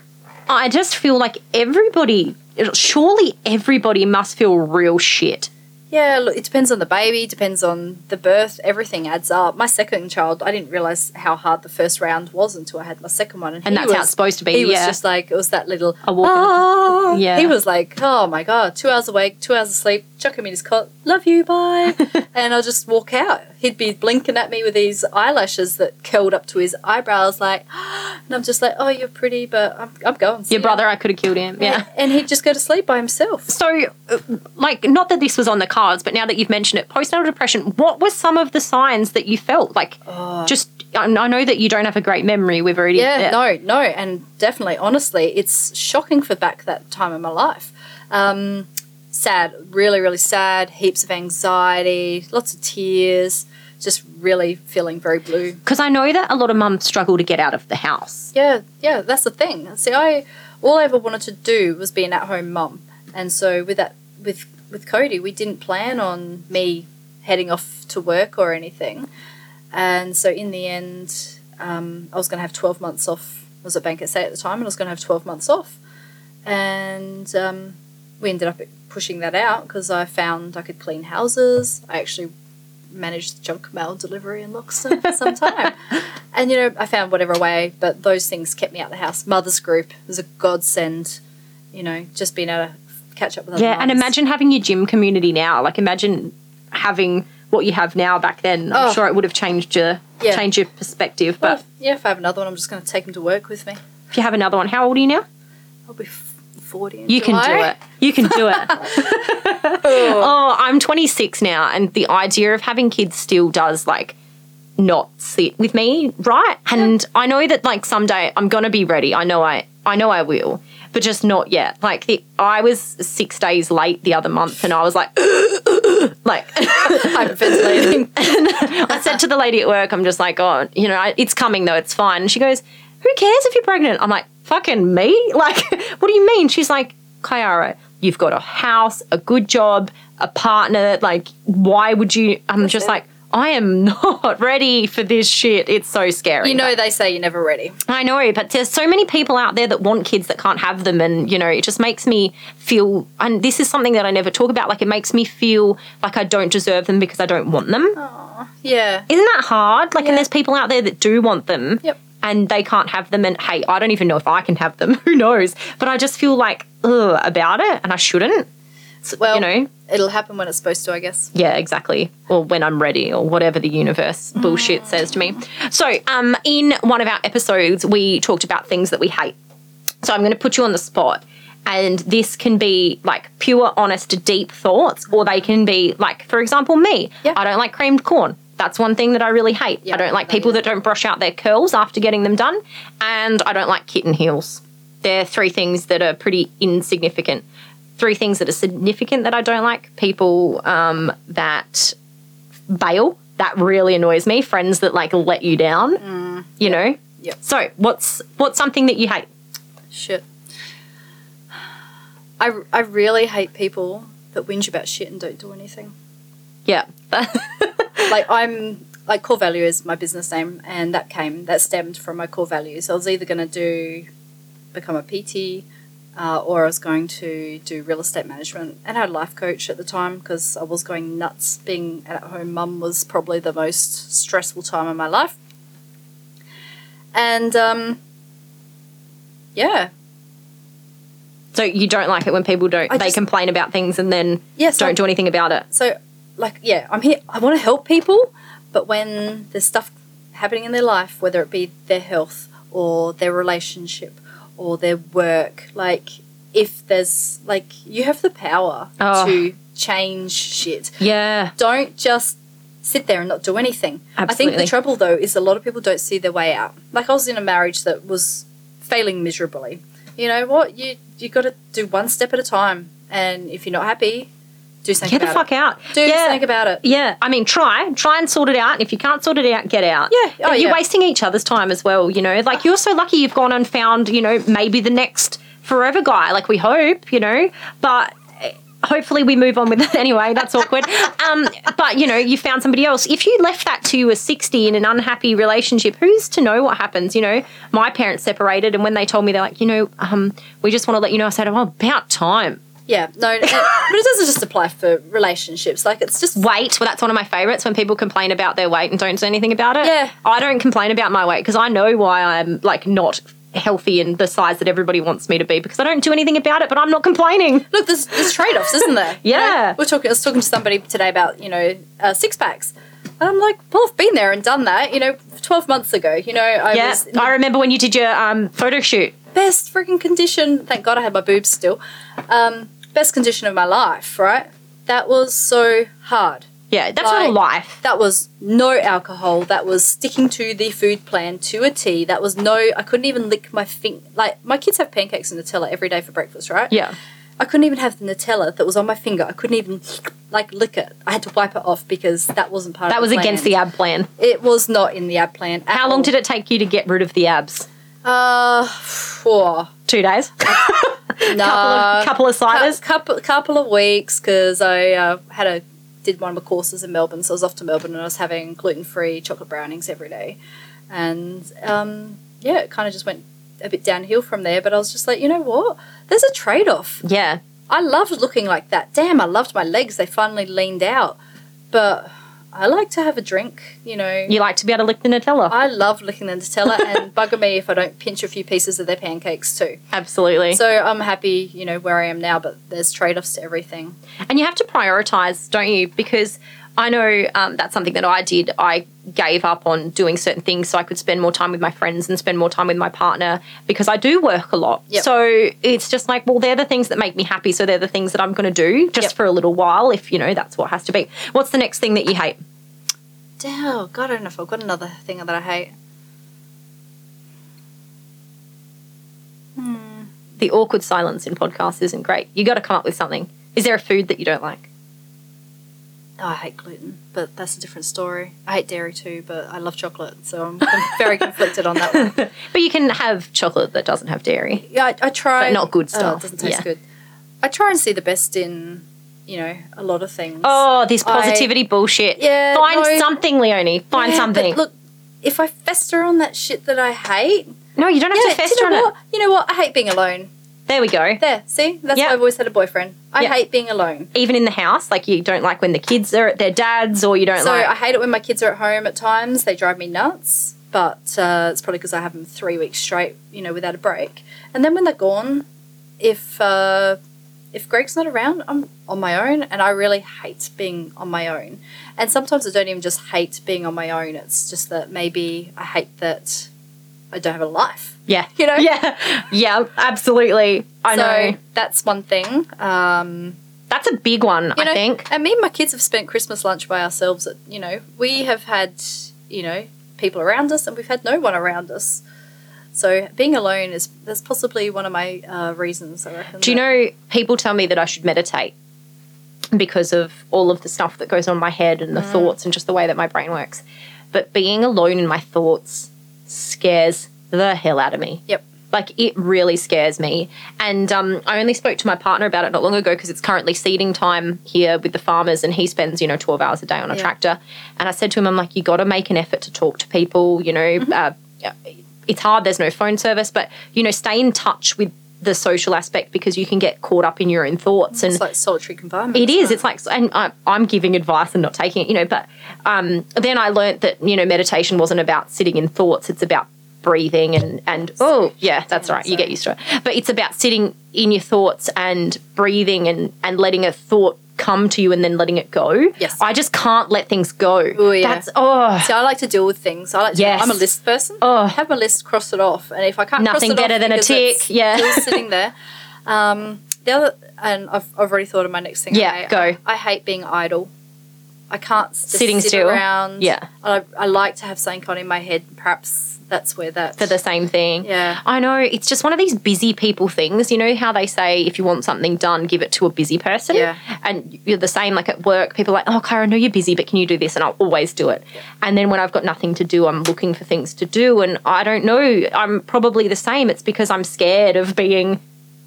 I just feel like everybody, surely everybody must feel real shit. Yeah, look, it depends on the baby, depends on the birth. Everything adds up. My second child, I didn't realize how hard the first round was until I had my second one, and, And he that's was, how it's supposed to be, He was just like it was that little A walk in- "Ah." Yeah. He was like, oh my god, two hours awake, two hours of sleep, chuck him in his cot, love you, bye, and I'll just walk out. He'd be blinking at me with these eyelashes that curled up to his eyebrows, like, and I'm just like, oh, you're pretty, but I'm, I'm going. Your ya." brother, I could have killed him. Yeah. and he'd just go to sleep by himself. So, uh, like, not that this was on the cards, but now that you've mentioned it, postnatal depression, what were some of the signs that you felt? Like, just, I know that you don't have a great memory. We've already. Yeah, no, no, and definitely, honestly, it's shocking for back that time in my life. Um, sad, really, really sad. Heaps of anxiety, lots of tears, just really feeling very blue. Because I know that a lot of mums struggle to get out of the house. Yeah, yeah, that's the thing. See, I all I ever wanted to do was be an at-home mum, and so with that, with with Cody, we didn't plan on me heading off to work or anything, and so in the end, um, I was going to have twelve months off. I was at Bank SA at the time, and I was going to have twelve months off, and um, we ended up pushing that out because I found I could clean houses. I actually managed junk mail delivery in Loxton for some time. And, you know, I found whatever way, but those things kept me out of the house. Mother's group was a godsend, you know, just being able to catch up with other Yeah, and imagine having your gym community now. Like, imagine having what you have now back then. I'm Oh. sure it would have changed your Yeah. changed your perspective. Well, But yeah, if I have another one, I'm just going to take them to work with me. if you have another one, how old are you now? I'll be 40 in You can do it. You can do it. oh, I'm 26 now, and the idea of having kids still does like not sit with me, right? And I know that like someday I'm gonna be ready. I know I I know I will, but just not yet. Like the I was six days late the other month, and I was like, like I'm Hyperventilating. I said to the lady at work, I'm just like, oh, you know, I, it's coming though, it's fine. And she goes, who cares if you're pregnant? I'm like, fucking me? Like, what do you mean? She's like, Kyara, you've got a house, a good job, a partner. Like, why would you? I'm just it. like, I am not ready for this shit. It's so scary. you know, they say you're never ready. I know, but there's so many people out there that want kids that can't have them, and you know, it just makes me feel. And this is something that I never talk about. Like, it makes me feel like I don't deserve them because I don't want them. Yeah. Isn't that hard? Like, Yeah. and there's people out there that do want them. Yep. And they can't have them. And hey, I don't even know if I can have them. Who knows? But I just feel like, ugh, about it. And I shouldn't. Well, you know? it'll happen when it's supposed to, I guess. Yeah, exactly. Or when I'm ready, or whatever the universe bullshit says to me. So, um, in one of our episodes, we talked about things that we hate. So, I'm going to put you on the spot. And this can be like pure, honest, deep thoughts, or they can be like, for example, me. Yeah. I don't like creamed corn. That's one thing that I really hate. Yeah, I don't like people that don't brush out their curls after getting them done. And I don't like kitten heels. They're three things that are pretty insignificant. Three things that are significant that I don't like. People um, that bail. That really annoys me. Friends that like let you down. You know. Mm. Yep. So what's what's something that you hate? Shit. I, I really hate people that whinge about shit and don't do anything. Yeah. like I'm like core value is my business name and that came that stemmed from my core values. I was either gonna do become a PT uh, or I was going to do real estate management. And I had a life coach at the time because I was going nuts. Being at home mum was probably the most stressful time of my life. And um, yeah, So you don't like it when people don't I they just- complain about things and then don't do anything about it. so like yeah i'm here i want to help people but when there's stuff happening in their life whether it be their health or their relationship or their work like if there's like you have the power Oh. to change shit Yeah. don't just sit there and not do anything Absolutely. i think the trouble though is a lot of people don't see their way out like i was in a marriage that was failing miserably you know what you you got to do one step at a time and if you're not happy do something Get the fuck out. do yeah. something about it Yeah, I mean, try, try and sort it out. And if you can't sort it out, get out. Yeah, oh, you're yeah. wasting each other's time as well. You know, like you're so lucky you've gone and found, you know, maybe the next forever guy. Like we hope, you know, but eh, hopefully we move on with it anyway. That's awkward. um, but you know, you found somebody else. If you left that to a 60 in an unhappy relationship, who's to know what happens? You know, my parents separated, and when they told me, they're like, you know, um, we just want to let you know. I said, oh, about time. Yeah, no, and- but it doesn't just apply for relationships. Like it's just weight well that's one of my favorites when people complain about their weight and don't say anything about it Yeah. i don't complain about my weight because i know why i'm like not healthy and the size that everybody wants me to be because i don't do anything about it but i'm not complaining look. There's, there's trade offs, isn't there? You know, Yeah. we're talking. I was talking to somebody today about you know uh, six packs, and I'm like, well, I've been there and done that. You know, twelve months ago. You know, I yeah was i remember when you did your um, photo shoot best freaking condition. Thank God I had my boobs still. Um, best condition of my life. Right. That was so hard. yeah that's not a life That was no alcohol. That was sticking to the food plan to a T. That was no. I couldn't even lick my finger. Like my kids have pancakes and Nutella every day for breakfast, right? yeah I couldn't even have the Nutella that was on my finger. I couldn't even like lick it. I had to wipe it off because that wasn't part that of That was the against the ab plan It was not in the ab plan. at how long all. did it take you to get rid of the abs Uh, four. two days Nah, couple of couple of ciders couple couple of weeks because I uh, had a did one of my courses in Melbourne, so I was off to Melbourne and I was having gluten free chocolate brownings every day, and um, yeah, it kind of just went a bit downhill from there. But I was just like, you know what? There's a trade off. yeah I loved looking like that. Damn, I loved my legs. They finally leaned out. But I like to have a drink, you know. you like to be able to lick the nutella I love licking the Nutella and bugger me if I don't pinch a few pieces of their pancakes too. absolutely So I'm happy, you know, where I am now, but there's trade offs to everything. And you have to prioritize, don't you? Because I know um, that's something that I did. I gave up on doing certain things so I could spend more time with my friends and spend more time with my partner because I do work a lot. Yep. So it's just like, well, they're the things that make me happy. So they're the things that I'm going to do just Yep. for a little while if, you know, that's what has to be. What's the next thing that you hate? Oh, God, I don't know if I've got another thing that I hate. The awkward silence in podcasts isn't great. You got to come up with something. Is there a food that you don't like? Oh, I hate gluten, but that's a different story. I hate dairy too, but I love chocolate, so I'm, I'm very conflicted on that one. But you can have chocolate that doesn't have dairy. Yeah, I, I try. But not good Oh, stuff. it doesn't taste Yeah. good. I try and see the best in, you know, a lot of things. Oh, this I- positivity bullshit. Yeah, Find no. something, Leonie. Find Yeah, something. Look, if I fester on that shit that I hate, no, you don't have yeah, to fester you know on what? it. You know what? I hate being alone. There we go. There, see, that's Yeah. why I've always had a boyfriend. I Yeah. hate being alone. Even in the house, like you don't like when the kids are at their dad's, or you don't So like. I hate it when my kids are at home at times. They drive me nuts. But uh, it's probably because I have them three weeks straight, you know, without a break. And then when they're gone, if uh, if Greg's not around, I'm on my own, and I really hate being on my own. And sometimes I don't even just hate being on my own. It's just that maybe I hate that I don't have a life. yeah, You know? yeah, yeah, absolutely. I so know that's one thing. Um, that's a big one. I know, think. And me and my kids have spent Christmas lunch by ourselves. At, you know, we have had, you know, people around us, and we've had no one around us. So being alone is that's possibly one of my uh, reasons. I reckon. Do you know people tell me that I should meditate because of all of the stuff that goes on in my head and the Mm. thoughts and just the way that my brain works. But being alone in my thoughts scares the hell out of me. Yep. Like it really scares me. And um, I only spoke to my partner about it not long ago because it's currently seeding time here with the farmers and he spends, you know, 12 hours a day on a Yeah. tractor. And I said to him, I'm like, you got to make an effort to talk to people, you know, Mm-hmm. uh, it's hard. There's no phone service, but you know, stay in touch with the social aspect because you can get caught up in your own thoughts and It's like solitary confinement. it is. It's like, and I, I'm giving advice and not taking it, you know. But um, then I learnt that you know meditation wasn't about sitting in thoughts. It's about breathing and and oh yeah, that's right. You get used to it. But it's about sitting in your thoughts and breathing and and letting a thought come to you and then letting it go. Yes. I just can't let things go. Ooh, yeah. That's oh See, I like to deal with things. I like to. Yes. I'm a list person. Oh. I have a list, cross it off, and if I can't, Nothing cross it better off than a tick, yeah. sitting there. Um, the other, and I've, I've already thought of my next thing. Yeah, I, go. I hate being idle. I can't Sitting sit still. around. Yeah. I, I like to have something on in my head. Perhaps that's where that. for the same thing. Yeah. I know. It's just one of these busy people things. You know how they say if you want something done, give it to a busy person? Yeah. And you're the same, like at work, people are like, oh, Kyra, I know you're busy, but can you do this? And I'll always do it. And then when I've got nothing to do, I'm looking for things to do. And I don't know. I'm probably the same. It's because I'm scared of being,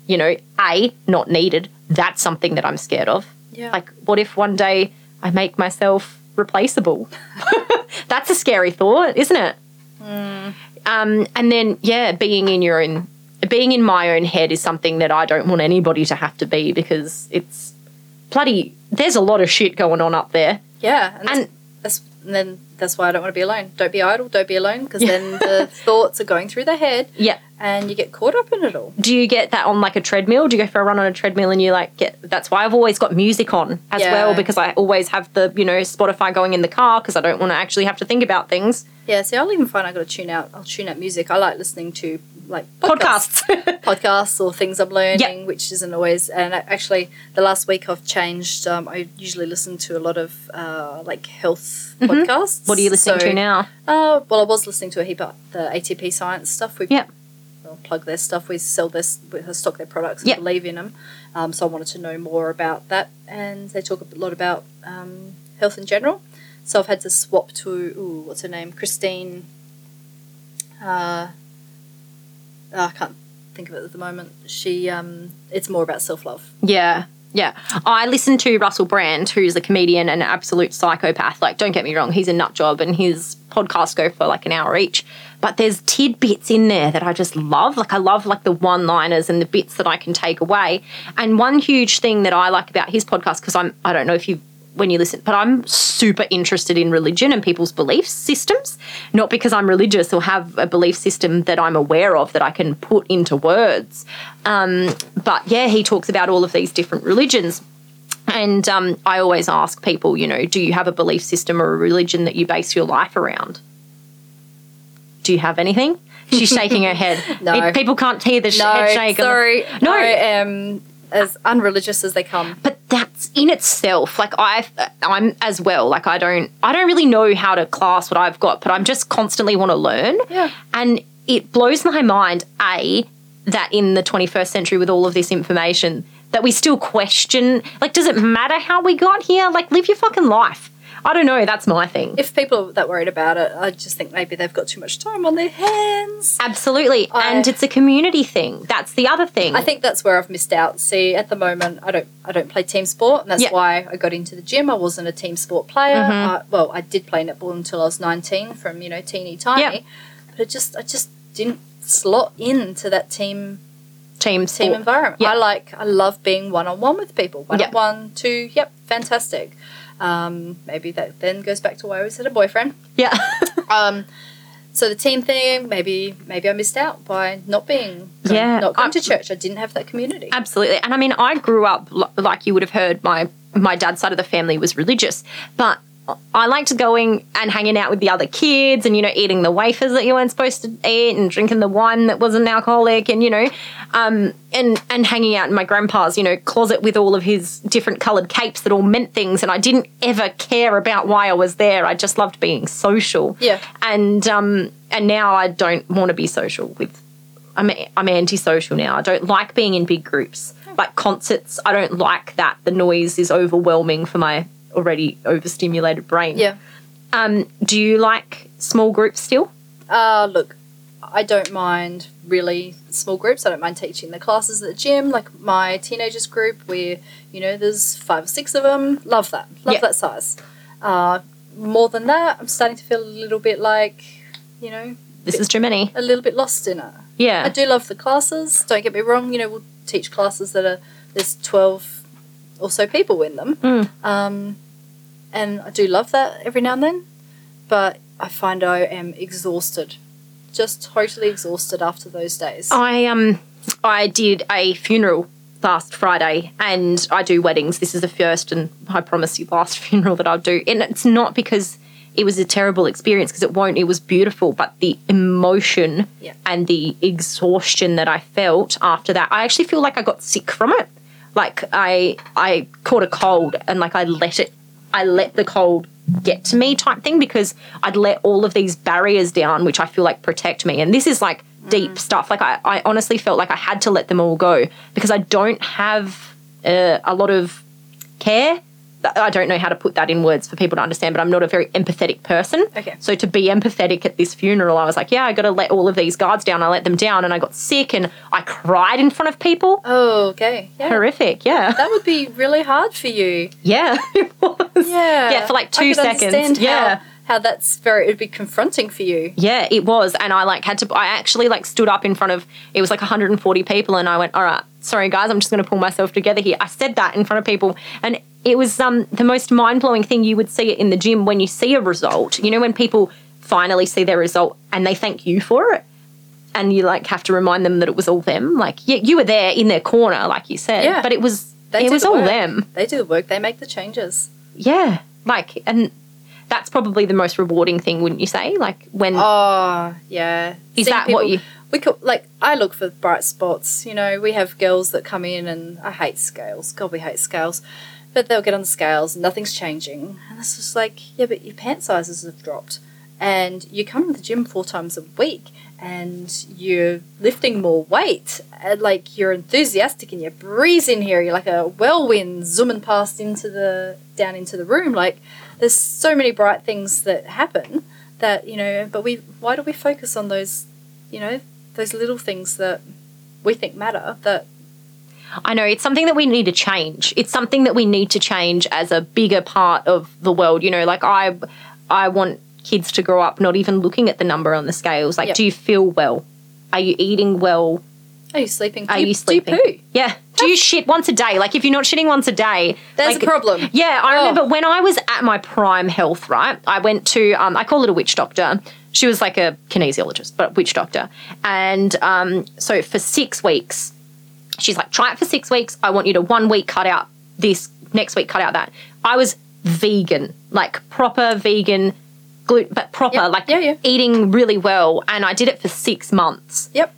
you know, A, not needed. That's something that I'm scared of. Yeah. Like, what if one day I make myself replaceable? That's a scary thought, isn't it? Um, and then, yeah, being in your own, being in my own head is something that I don't want anybody to have to be because it's bloody. There's a lot of shit going on up there. Yeah, and, And- that's and then that's why I don't want to be alone. Don't be idle. Don't be alone because then the thoughts are going through the head, Yeah. and you get caught up in it all. Do you get that on like a treadmill? Do you go for a run on a treadmill and you like get? That's why I've always got music on as Yeah. well because I always have the you know Spotify going in the car because I don't want to actually have to think about things. Yeah, see, I'll even find I got to tune out. I'll tune out music. I like listening to like Podcasts. podcasts or things I'm learning, Yep. which isn't always. And actually, the last week I've changed. Um, I usually listen to a lot of uh, like health podcasts. Mm-hmm. what are you listening So, to now? Uh, well, I was listening to a heap of the ATP science stuff. We Yep. well, plug their stuff. We sell this, we stock their products and Yep. believe in them. Um, so I wanted to know more about that, and they talk a lot about um, health in general. So I've had to swap to ooh, what's her name, Christine. Uh, I can't think of it at the moment. She, um, it's more about self love. Yeah. Yeah. I listen to Russell Brand, who's a comedian and an absolute psychopath. Like, don't get me wrong, he's a nut job and his podcasts go for like an hour each. But there's tidbits in there that I just love. Like, I love like the one liners and the bits that I can take away. And one huge thing that I like about his podcast, because I'm, I don't know if you when you listen, but I'm super interested in religion and people's belief systems. Not because I'm religious or have a belief system that I'm aware of that I can put into words. Um, but yeah, he talks about all of these different religions. And um, I always ask people, you know, do you have a belief system or a religion that you base your life around? Do you have anything? She's shaking her head. No. Pe- People can't hear the sh- head shake. sorry, No. I as unreligious as they come. but that's in itself like i i'm as well like i don't i don't really know how to class what i've got but i'm just constantly want to learn Yeah. and it blows my mind a that in the 21st century with all of this information that we still question like does it matter how we got here like live your fucking life i don't know that's my thing If people are that worried about it, I just think maybe they've got too much time on their hands. absolutely I- and it's a community thing that's the other thing I think that's where I've missed out. See, at the moment, I don't I don't play team sport, and that's Yeah. why I got into the gym. I wasn't a team sport player. Mm-hmm. I, well, I did play netball until I was nineteen, from you know teeny tiny, Yeah. but it just I just didn't slot into that team team team environment. Yeah. I like I love being one on one with people. One on one, two, yep, fantastic. Um, maybe that then goes back to why I always had a boyfriend. yeah Um, so the team thing, maybe maybe I missed out by not being Yeah, not going I- to church. I didn't have that community. Absolutely. And I mean, I grew up like you would have heard my my dad's side of the family was religious, but I liked going and hanging out with the other kids and you know eating the wafers that you weren't supposed to eat and drinking the wine that wasn't alcoholic and you know um, and and hanging out in my grandpa's you know closet with all of his different colored capes that all meant things and I didn't ever care about why I was there. I just loved being social. Yeah. And um and now I don't want to be social with I'm I'm antisocial now. I don't like being in big groups. Like concerts, I don't like that. The noise is overwhelming for my already overstimulated brain. Yeah. Um, do you like small groups still? Uh, look, I don't mind really small groups. I don't mind teaching the classes at the gym, like my teenagers group where, you know, there's five or six of them. Love that. Love yep. that size. Uh, more than that, I'm starting to feel a little bit like, you know, this bit, is too many. A little bit lost in it. Yeah. I do love the classes. Don't get me wrong, you know, we'll teach classes that are, there's 12 also people in them. Mm. Um, and I do love that every now and then, but I find I am exhausted, just totally exhausted after those days. I um, I did a funeral last Friday, and I do weddings. This is the first and I promise you last funeral that I'll do, and it's not because it was a terrible experience because it won't it was beautiful but the emotion yeah. and the exhaustion that i felt after that i actually feel like i got sick from it like I I caught a cold and like I let it I let the cold get to me type thing because I'd let all of these barriers down which I feel like protect me. And this is like deep stuff. Like I, I honestly felt like I had to let them all go because I don't have uh, a lot of care. I don't know how to put that in words for people to understand, but I'm not a very empathetic person. Okay. So to be empathetic at this funeral, I was like, yeah, I got to let all of these guards down. I let them down and I got sick and I cried in front of people. oh, okay. Yeah. Horrific. Yeah. That would be really hard for you. Yeah, it was. Yeah. Yeah, for like two seconds. Yeah. How, how that's very, it'd be confronting for you. Yeah, it was. And I like had to I actually like stood up in front of it was like 140 people and I went, "All right, sorry guys, I'm just going to pull myself together here." I said that in front of people and it was um the most mind-blowing thing you would see it in the gym when you see a result. You know when people finally see their result and they thank you for it. And you like have to remind them that it was all them. Like, yeah, you were there in their corner, like you said, Yeah. but it was They it was the all work. them. They do the work. They make the changes. Yeah, like, and that's probably the most rewarding thing, wouldn't you say? Like when Oh, yeah. Is Seeing that what you- We could like. I look for bright spots. You know, we have girls that come in, and I hate scales. God, we hate scales. But they'll get on the scales, and nothing's changing, and it's just like, yeah, but your pant sizes have dropped, and you come to the gym four times a week, and you're lifting more weight, and like you're enthusiastic, and you're breezing here. You're like a whirlwind zooming past into the down into the room. Like there's so many bright things that happen that you know but we why do we focus on those you know those little things that we think matter that I know it's something that we need to change. It's something that we need to change as a bigger part of the world. You know, like I, I want kids to grow up not even looking at the number on the scales. Like, Yep. do you feel well? Are you eating well? are you sleeping Are do you do sleeping? poo Yeah. Do you shit once a day? Like, if you're not shitting once a day, there's like, a problem Yeah, I Oh. remember when I was at my prime health, right? I went to, um, I call it a witch doctor. She was like a kinesiologist, but witch doctor. And um, so for six weeks, she's like, try it for six weeks. I want you to one week cut out this, next week cut out that. I was vegan, like proper vegan, gluten, but proper, Yep. like Yeah, yeah. eating really well. And I did it for six months. yep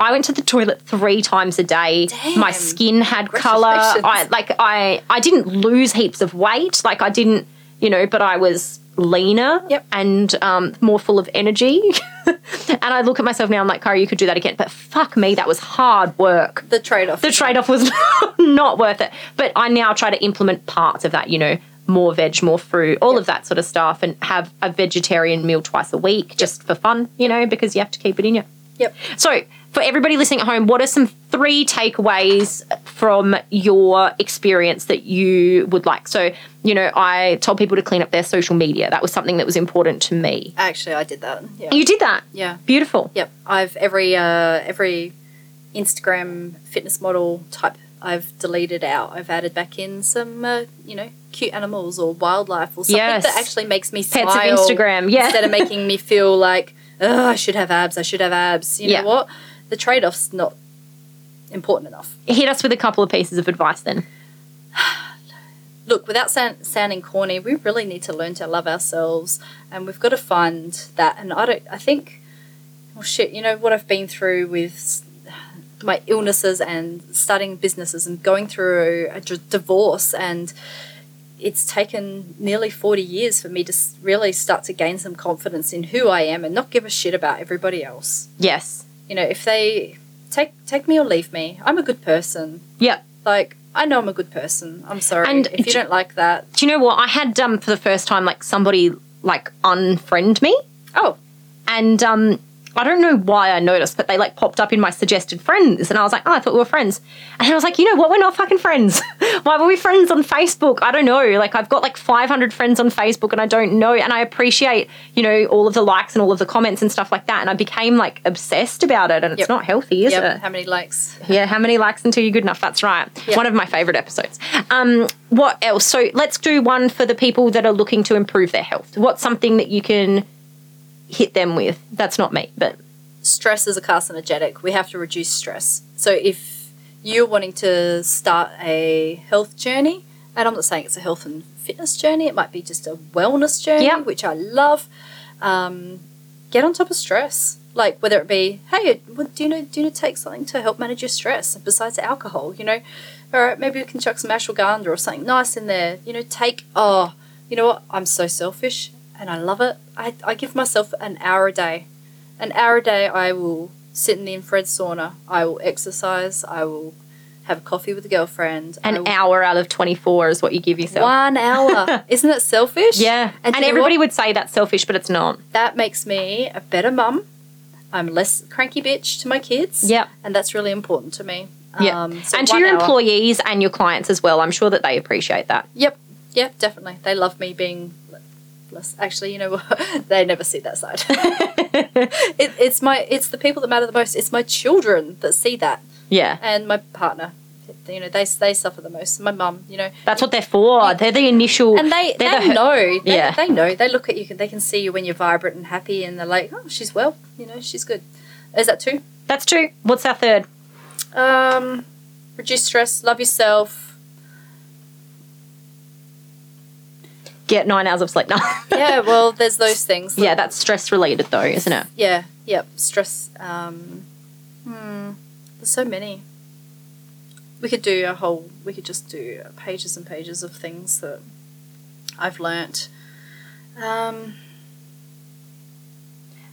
I went to the toilet three times a day. Damn. My skin had color. I like I I didn't lose heaps of weight. Like I didn't, you know, but I was leaner Yep. and um, more full of energy. and I look at myself now. I'm like, Cara, you could do that again. But fuck me, that was hard work. the trade-off The trade off was not worth it. But I now try to implement parts of that. You know. More veg, more fruit, all of that sort of stuff, and have a vegetarian meal twice a week just for fun, you know, because you have to keep it in you. yep So, for everybody listening at home, what are some three takeaways from your experience that you would like? So, you know, I told people to clean up their social media. That was something that was important to me. actually i did that yeah You did that. yeah Beautiful. yep i've every uh every instagram fitness model type i've deleted out i've added back in some uh, you know cute animals or wildlife or something Yes. that actually makes me Pets smile of Instagram. Yeah. instead of making me feel like oh, I should have abs. I should have abs. You Yeah. know what? The trade off's not important enough. Hit us with a couple of pieces of advice then. Look, without sound, sounding corny, we really need to learn to love ourselves, and we've got to find that. And I don't. I think, well, shit. You know what I've been through with my illnesses and starting businesses and going through a d- divorce and it's taken nearly 40 years for me to really start to gain some confidence in who I am and not give a shit about everybody else. Yes. You know, if they take take me or leave me, I'm a good person. Yeah. Like I know I'm a good person. I'm sorry And if you d- don't like that. Do you know what? I had um for the first time like somebody like unfriend me. Oh, and um I don't know why I noticed, but they like popped up in my suggested friends. And I was like, oh, I thought we were friends. And I was like, you know what? We're not fucking friends. why were we friends on Facebook? I don't know. Like, I've got like 500 friends on Facebook and I don't know. And I appreciate, you know, all of the likes and all of the comments and stuff like that. And I became like obsessed about it. And it's Yep. not healthy, is Yep. it? How many likes? Yeah, how many likes until you're good enough? That's right. Yeah. One of my favorite episodes. Um, what else? So let's do one for the people that are looking to improve their health. What's something that you can hit them with? That's not me, but stress is a carcinogenic. We have to reduce stress. So if you're wanting to start a health journey, and I'm not saying it's a health and fitness journey, it might be just a wellness journey, Yeah. which I love. Um, get on top of stress. Like whether it be, hey, do you know, do you know, take something to help manage your stress besides alcohol? You know, all right, maybe we can chuck some ashwagandha or something nice in there. You know, take. Oh, you know what? I'm so selfish, and I love it. I, I give myself an hour a day an hour a day I will sit in the infrared sauna. I will exercise. I will have coffee with a girlfriend. An will- hour out of 24 is what you give yourself. One hour. Isn't it selfish? Yeah. And, know everybody would say that's selfish, but it's not. that makes me a better mum. I'm less cranky bitch to my kids. Yeah. And that's really important to me. Yeah. Um, so and to your hour. employees and your clients as well. I'm sure that they appreciate that. Yep. Yeah, definitely. They love me being less. Actually, you know what? they never see that side. it, it's my. It's the people that matter the most. It's my children that see that. Yeah. and my partner. You know, they they suffer the most. My mum, you know, That's what they're for. They're the initial. and they they're the, know. They, Yeah. they know. They look at you. They can see you when you're vibrant and happy, and they're like, "Oh, she's well. You know, she's good." Is that two? That's true. What's our third? Um, reduce stress. Love yourself. Get nine hours of sleep. No. Yeah. Well, there's those things. yeah, that's stress related though, isn't it? Yeah. Yep. Stress. Um, hmm. There's so many. We could do a whole. We could just do pages and pages of things that I've learnt. Um,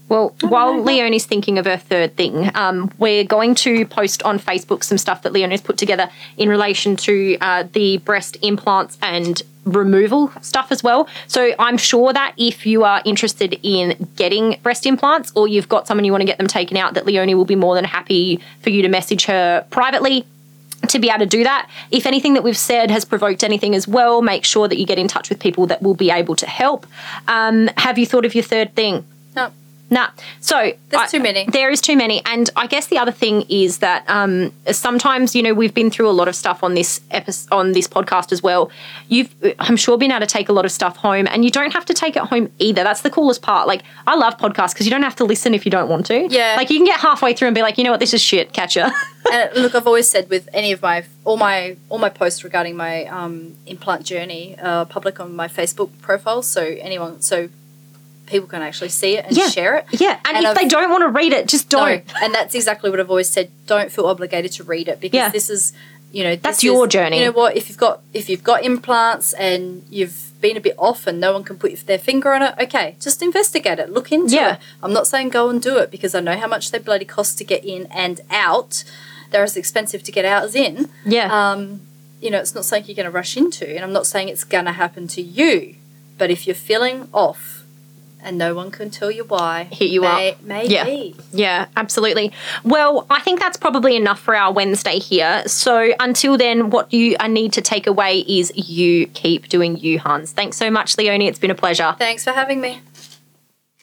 Well, while. Leonie's thinking of her third thing, um, we're going to post on Facebook some stuff that Leonie's put together in relation to uh, the breast implants and removal stuff as well. So I'm sure that if you are interested in getting breast implants or you've got someone you want to get them taken out, that Leonie will be more than happy for you to message her privately to be able to do that. If anything that we've said has provoked anything as well, make sure that you get in touch with people that will be able to help. Um, have you thought of your third thing? No. Nah. So There's too many. There is too many, and I guess the other thing is that um, sometimes you know we've been through a lot of stuff on this episode, on this podcast as well. You've, I'm sure, been able to take a lot of stuff home, and you don't have to take it home either. That's the coolest part. Like I love podcasts because you don't have to listen if you don't want to. Yeah. Like you can get halfway through and be like, you know what, this is shit. Catch ya. and look, I've always said with any of my all my all my posts regarding my um, implant journey uh, public on my Facebook profile, so anyone so people can actually see it and Yeah. share it. yeah. And, And if I've- they don't want to read it, just don't. and that's exactly what I've always said. Don't feel obligated to read it because Yeah. this is, you know, That's your is- journey. You know what? If you've got if you've got implants and you've been a bit off and no one can put their finger on it, okay, just investigate it, look into Yeah. it. I'm not saying go and do it because I know how much they bloody cost to get in and out. They're as expensive to get out as in. Yeah. Um, you know, it's not something you're going to rush into, and I'm not saying it's going to happen to you. But if you're feeling off and no one can tell you why, Hit you may, up. Maybe. Yeah. Yeah, absolutely. Well, I think that's probably enough for our Wednesday here. So until then, what you I need to take away is you keep doing you, Hans. Thanks so much, Leonie. It's been a pleasure. Thanks for having me.